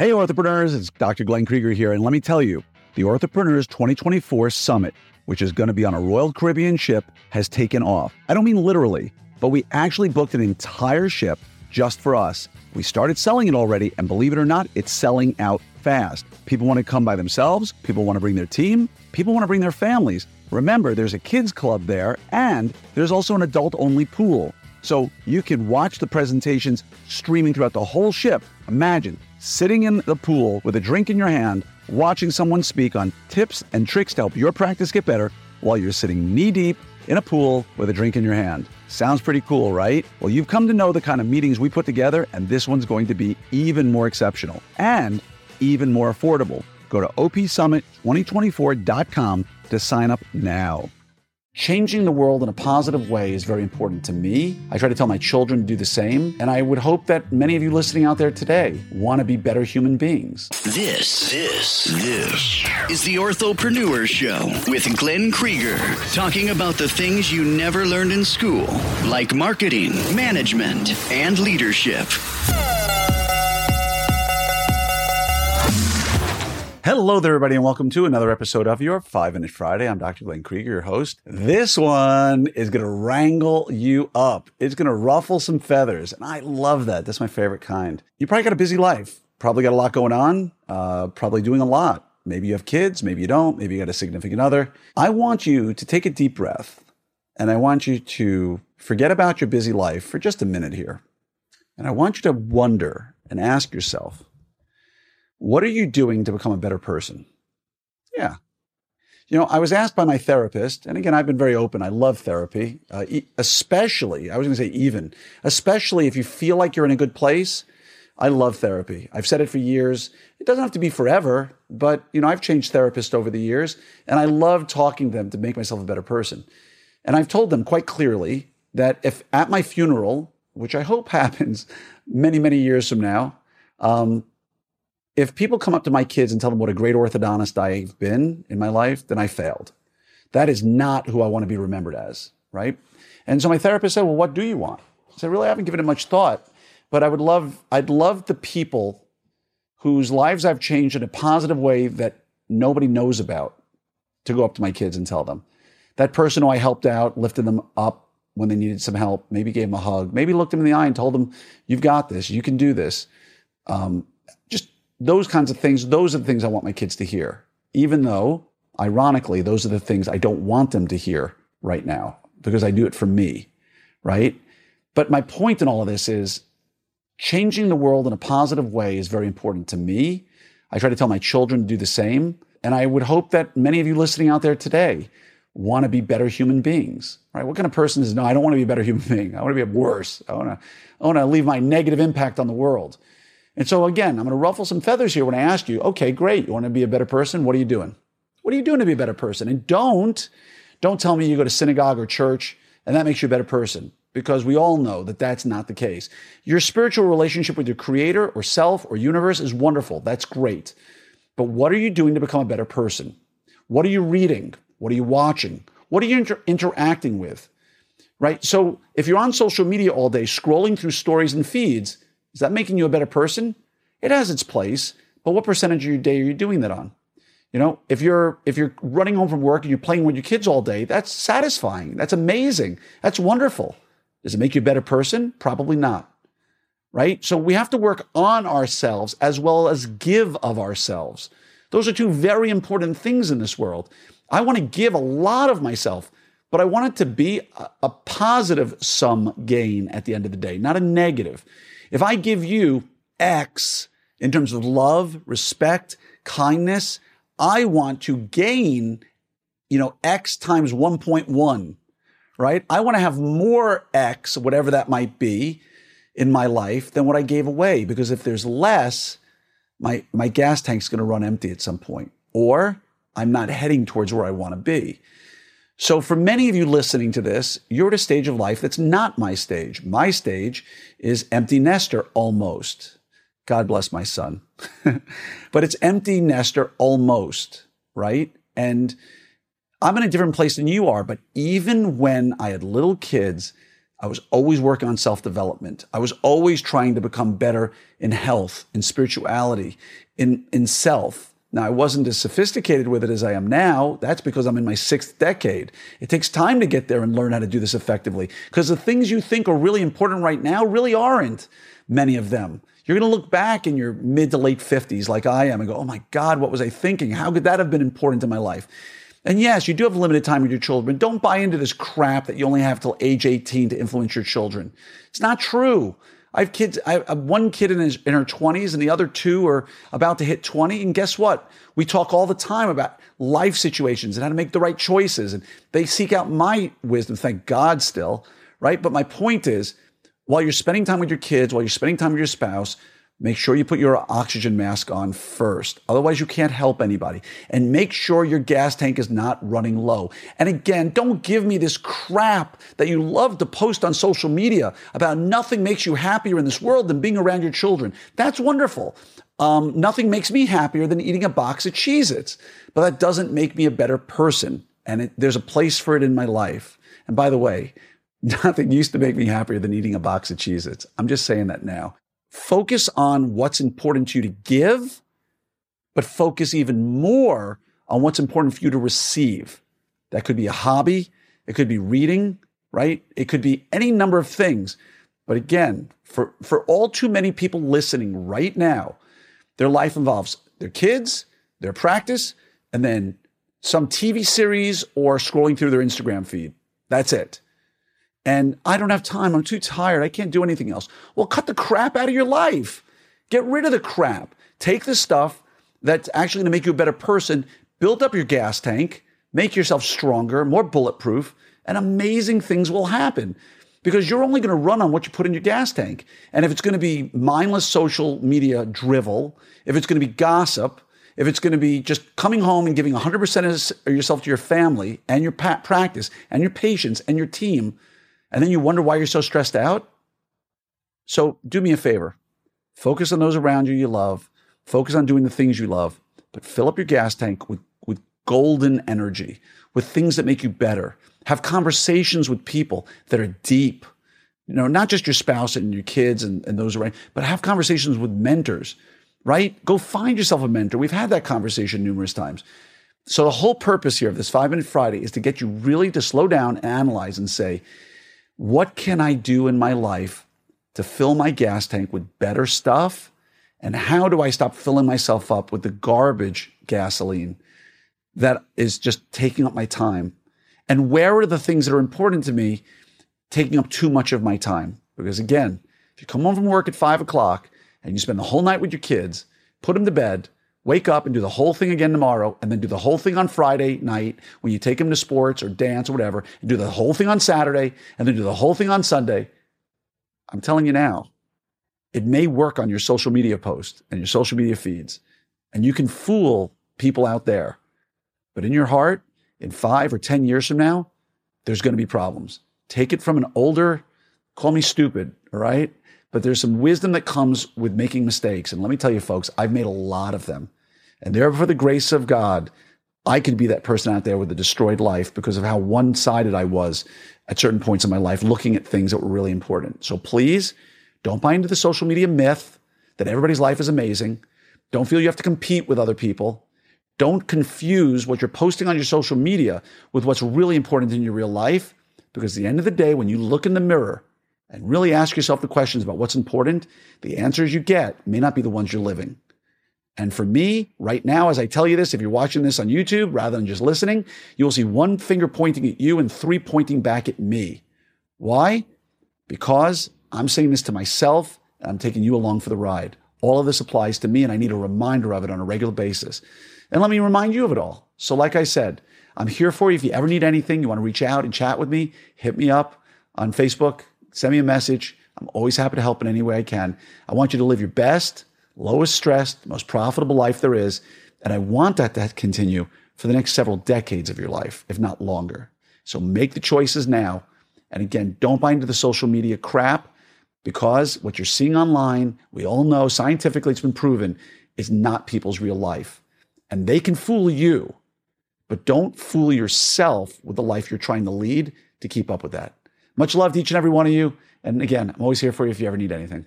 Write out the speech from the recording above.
Hey, Orthopreneurs, it's Dr. Glenn Krieger here, and let me tell you, the Orthopreneurs 2024 Summit, which is going to be on a Royal Caribbean ship, has taken off. I don't mean literally, but we actually booked an entire ship just for us. We started selling it already, and believe it or not, it's selling out fast. People want to come by themselves, people want to bring their team, people want to bring their families. Remember, there's a kids club there, and there's also an adult only pool. So you can watch the presentations streaming throughout the whole ship. Imagine sitting in the pool with a drink in your hand, watching someone speak on tips and tricks to help your practice get better while you're sitting knee deep in a pool with a drink in your hand. Sounds pretty cool, right? Well, you've come to know the kind of meetings we put together, and this one's going to be even more exceptional and even more affordable. Go to opsummit2024.com to sign up now. Changing the world in a positive way is very important to me. I try to tell my children to do the same, and I would hope that many of you listening out there today want to be better human beings. This, this, this is the Orthopreneur Show with Glenn Krieger, talking about the things you never learned in school, like marketing, management, and leadership. Hello there, everybody, and welcome to another episode of your Five Minute Friday. I'm Dr. Glenn Krieger, your host. This one is going to wrangle you up. It's going to ruffle some feathers, and I love that. That's my favorite kind. You probably got a busy life, probably got a lot going on, uh, probably doing a lot. Maybe you have kids, maybe you don't, maybe you got a significant other. I want you to take a deep breath, and I want you to forget about your busy life for just a minute here. And I want you to wonder and ask yourself, what are you doing to become a better person? Yeah. You know, I was asked by my therapist, and again, I've been very open. I love therapy, uh, especially, I was going to say even, especially if you feel like you're in a good place. I love therapy. I've said it for years. It doesn't have to be forever, but, you know, I've changed therapists over the years, and I love talking to them to make myself a better person. And I've told them quite clearly that if at my funeral, which I hope happens many, many years from now, um, if people come up to my kids and tell them what a great orthodontist I've been in my life, then I failed. That is not who I want to be remembered as, right? And so my therapist said, "Well, what do you want?" I said, "Really, I haven't given it much thought, but I would love, I'd love the people whose lives I've changed in a positive way that nobody knows about to go up to my kids and tell them. That person who I helped out, lifted them up when they needed some help, maybe gave them a hug, maybe looked them in the eye and told them, "You've got this. You can do this." Um, those kinds of things, those are the things I want my kids to hear, even though, ironically, those are the things I don't want them to hear right now because I do it for me, right? But my point in all of this is changing the world in a positive way is very important to me. I try to tell my children to do the same. And I would hope that many of you listening out there today want to be better human beings, right? What kind of person is, no, I don't want to be a better human being. I want to be worse. I want to, I want to leave my negative impact on the world. And so again, I'm going to ruffle some feathers here when I ask you, okay, great. You want to be a better person? What are you doing? What are you doing to be a better person? And don't, don't tell me you go to synagogue or church and that makes you a better person because we all know that that's not the case. Your spiritual relationship with your creator or self or universe is wonderful. That's great. But what are you doing to become a better person? What are you reading? What are you watching? What are you inter- interacting with? Right? So if you're on social media all day scrolling through stories and feeds, is that making you a better person? It has its place, but what percentage of your day are you doing that on? You know, if you're if you're running home from work and you're playing with your kids all day, that's satisfying. That's amazing. That's wonderful. Does it make you a better person? Probably not. Right? So we have to work on ourselves as well as give of ourselves. Those are two very important things in this world. I want to give a lot of myself, but I want it to be a, a positive sum gain at the end of the day, not a negative. If I give you X in terms of love, respect, kindness, I want to gain, you know, X times 1.1, right? I want to have more X, whatever that might be in my life than what I gave away. Because if there's less, my, my gas tank's going to run empty at some point, or I'm not heading towards where I want to be. So, for many of you listening to this, you're at a stage of life that's not my stage. My stage is empty nester almost. God bless my son. but it's empty nester almost, right? And I'm in a different place than you are. But even when I had little kids, I was always working on self development. I was always trying to become better in health, in spirituality, in, in self. Now, I wasn't as sophisticated with it as I am now. That's because I'm in my sixth decade. It takes time to get there and learn how to do this effectively because the things you think are really important right now really aren't, many of them. You're going to look back in your mid to late 50s like I am and go, oh my God, what was I thinking? How could that have been important in my life? And yes, you do have limited time with your children. Don't buy into this crap that you only have till age 18 to influence your children. It's not true. I have kids. I have one kid in, his, in her 20s, and the other two are about to hit 20. And guess what? We talk all the time about life situations and how to make the right choices. And they seek out my wisdom, thank God, still, right? But my point is, while you're spending time with your kids, while you're spending time with your spouse, Make sure you put your oxygen mask on first. Otherwise, you can't help anybody. And make sure your gas tank is not running low. And again, don't give me this crap that you love to post on social media about nothing makes you happier in this world than being around your children. That's wonderful. Um, nothing makes me happier than eating a box of Cheez Its, but that doesn't make me a better person. And it, there's a place for it in my life. And by the way, nothing used to make me happier than eating a box of Cheez Its. I'm just saying that now focus on what's important to you to give, but focus even more on what's important for you to receive. That could be a hobby. It could be reading, right? It could be any number of things. But again, for, for all too many people listening right now, their life involves their kids, their practice, and then some TV series or scrolling through their Instagram feed. That's it and I don't have time. I'm too tired. I can't do anything else. Well, cut the crap out of your life. Get rid of the crap. Take the stuff that's actually going to make you a better person, build up your gas tank, make yourself stronger, more bulletproof, and amazing things will happen because you're only going to run on what you put in your gas tank. And if it's going to be mindless social media drivel, if it's going to be gossip, if it's going to be just coming home and giving 100% of yourself to your family and your practice and your patients and your team, and then you wonder why you're so stressed out. So do me a favor focus on those around you you love, focus on doing the things you love, but fill up your gas tank with, with golden energy, with things that make you better. Have conversations with people that are deep. You know, not just your spouse and your kids and, and those around, but have conversations with mentors, right? Go find yourself a mentor. We've had that conversation numerous times. So the whole purpose here of this five minute Friday is to get you really to slow down, analyze, and say, what can I do in my life to fill my gas tank with better stuff? And how do I stop filling myself up with the garbage gasoline that is just taking up my time? And where are the things that are important to me taking up too much of my time? Because again, if you come home from work at five o'clock and you spend the whole night with your kids, put them to bed, wake up and do the whole thing again tomorrow, and then do the whole thing on Friday night when you take them to sports or dance or whatever, and do the whole thing on Saturday, and then do the whole thing on Sunday. I'm telling you now, it may work on your social media posts and your social media feeds, and you can fool people out there. But in your heart, in five or 10 years from now, there's going to be problems. Take it from an older, call me stupid, all right? But there's some wisdom that comes with making mistakes. And let me tell you, folks, I've made a lot of them. And therefore, the grace of God, I could be that person out there with a destroyed life because of how one sided I was at certain points in my life, looking at things that were really important. So please don't buy into the social media myth that everybody's life is amazing. Don't feel you have to compete with other people. Don't confuse what you're posting on your social media with what's really important in your real life. Because at the end of the day, when you look in the mirror, and really ask yourself the questions about what's important, the answers you get may not be the ones you're living. And for me, right now, as I tell you this, if you're watching this on YouTube rather than just listening, you will see one finger pointing at you and three pointing back at me. Why? Because I'm saying this to myself and I'm taking you along for the ride. All of this applies to me and I need a reminder of it on a regular basis. And let me remind you of it all. So, like I said, I'm here for you. If you ever need anything, you want to reach out and chat with me, hit me up on Facebook, send me a message. I'm always happy to help in any way I can. I want you to live your best, lowest stress, most profitable life there is. And I want that to continue for the next several decades of your life, if not longer. So make the choices now. And again, don't buy into the social media crap because what you're seeing online, we all know scientifically it's been proven, is not people's real life. And they can fool you, but don't fool yourself with the life you're trying to lead to keep up with that. Much love to each and every one of you. And again, I'm always here for you if you ever need anything.